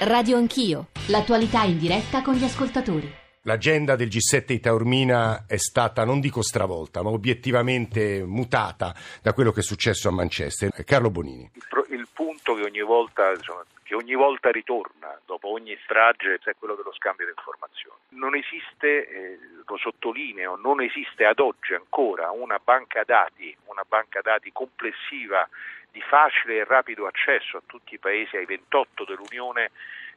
Radio Anch'io, l'attualità in diretta con gli ascoltatori. L'agenda del G7 di Taormina è stata, non dico stravolta, ma obiettivamente mutata da quello che è successo a Manchester. Carlo Bonini. Il, pro, il punto che ogni, volta, insomma, che ogni volta ritorna dopo ogni strage è quello dello scambio di informazioni. Non esiste, eh, lo sottolineo, non esiste ad oggi ancora una banca dati, una banca dati complessiva di facile e rapido accesso a tutti i paesi, ai 28 dell'Unione,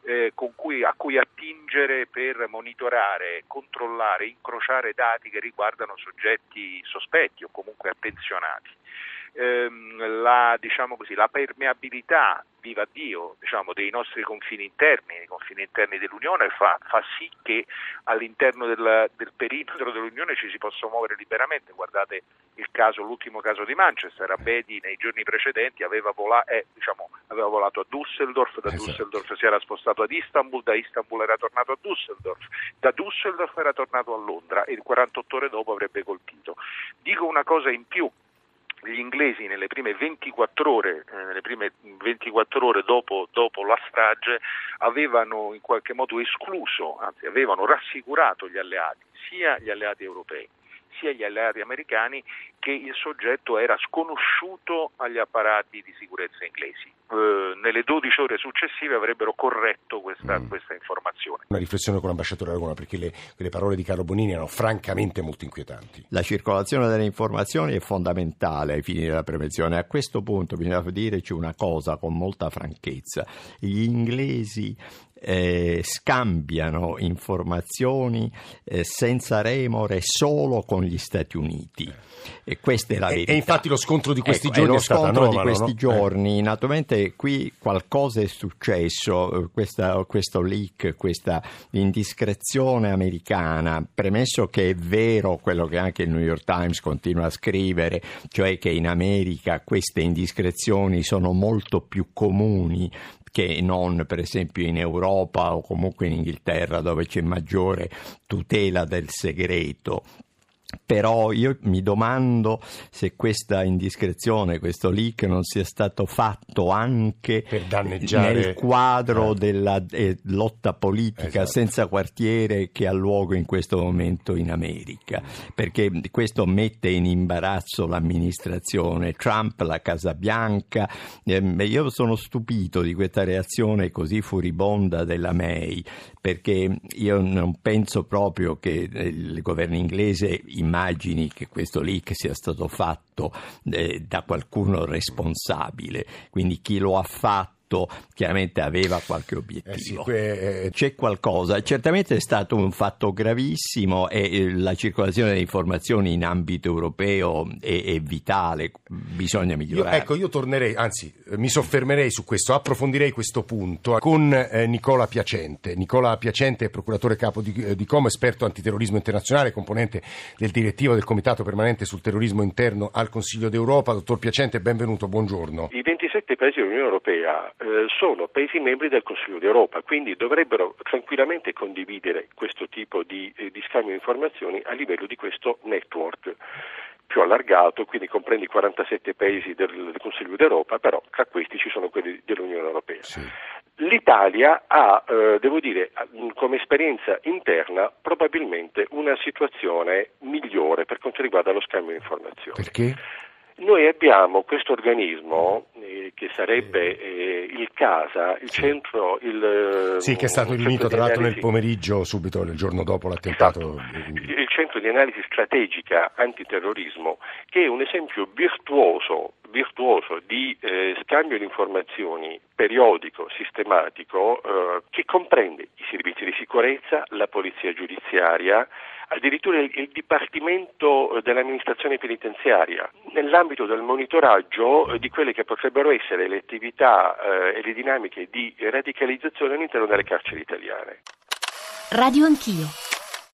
eh, cui, a cui attingere per monitorare, controllare, incrociare dati che riguardano soggetti sospetti o comunque attenzionati ehm, la, diciamo così, la, permeabilità, viva Dio, diciamo, dei nostri confini interni, i confini interni dell'Unione fa, fa sì che all'interno del, del, perimetro dell'Unione ci si possa muovere liberamente. Guardate il caso, l'ultimo caso di Manchester, Abedi nei giorni precedenti aveva, vola, eh, diciamo, aveva volato a Düsseldorf, da esatto. Düsseldorf si era spostato ad Istanbul, da Istanbul era tornato a Düsseldorf, da Düsseldorf era tornato a Londra e 48 ore dopo avrebbe colpito. Dico una cosa in più, gli inglesi nelle prime 24 ore, eh, nelle prime 24 ore dopo, dopo, la strage avevano in qualche modo escluso, anzi avevano rassicurato gli alleati, sia gli alleati europei sia gli alleati americani che il soggetto era sconosciuto agli apparati di sicurezza inglesi. Eh, nelle 12 ore successive avrebbero corretto questa, mm. questa, informazione. Una riflessione con l'ambasciatore Aragona perché le, le, parole di Carlo Bonini erano francamente molto inquietanti. La circolazione delle informazioni è fondamentale ai fini della prevenzione. A questo punto bisogna dirci una cosa con molta franchezza. Gli inglesi eh, scambiano informazioni eh, senza remore solo con gli Stati Uniti. E questa è la verità. E, infatti lo scontro di questi ecco, giorni è, è stato anomalo, di questi no? giorni, naturalmente qui qualcosa è successo, eh, questa, questo leak, questa indiscrezione americana, premesso che è vero quello che anche il New York Times continua a scrivere, cioè che in America queste indiscrezioni sono molto più comuni che non per esempio in Europa o comunque in Inghilterra dove c'è maggiore tutela del segreto però io mi domando se questa indiscrezione, questo leak non sia stato fatto anche nel quadro eh. della eh, lotta politica esatto. senza quartiere che ha luogo in questo momento in America, perché questo mette in imbarazzo l'amministrazione Trump, la Casa Bianca. Eh, io sono stupito di questa reazione così furibonda della May, perché io non penso proprio che il governo inglese immagini che questo leak sia stato fatto eh, da qualcuno responsabile, quindi chi lo ha fatto fatto chiaramente aveva qualche obiettivo. Eh sì, que- eh, C'è qualcosa, certamente è stato un fatto gravissimo e eh, la circolazione delle informazioni in ambito europeo è, è vitale, bisogna migliorare. Io, ecco, io tornerei, anzi mi soffermerei su questo, approfondirei questo punto con eh, Nicola Piacente. Nicola Piacente è procuratore capo di, eh, di Como, esperto antiterrorismo internazionale, componente del direttivo del Comitato Permanente sul Terrorismo Interno al Consiglio d'Europa. Dottor Piacente, benvenuto, buongiorno. I 27 paesi dell'Unione Europea eh, sono Paesi membri del Consiglio d'Europa, quindi dovrebbero tranquillamente condividere questo tipo di, eh, di scambio di informazioni a livello di questo network più allargato, quindi comprende i 47 paesi del, del, Consiglio d'Europa, però tra questi ci sono quelli dell'Unione Europea. Sì. L'Italia ha, eh, devo dire, come esperienza interna probabilmente una situazione migliore per quanto riguarda lo scambio di informazioni. Perché? Noi abbiamo questo organismo che sarebbe eh, il CASA, il sì. centro... Il, sì, che è stato riunito tra l'altro nel pomeriggio, subito il giorno dopo l'attentato. Esatto. Il centro di analisi strategica antiterrorismo, che è un esempio virtuoso, virtuoso di eh, scambio di informazioni periodico, sistematico, eh, che comprende i servizi sicurezza, la polizia giudiziaria, addirittura il, il Dipartimento dell'amministrazione penitenziaria, nell'ambito del monitoraggio di quelle che potrebbero essere le attività eh, e le dinamiche di radicalizzazione all'interno delle carceri italiane. Radio Anch'io.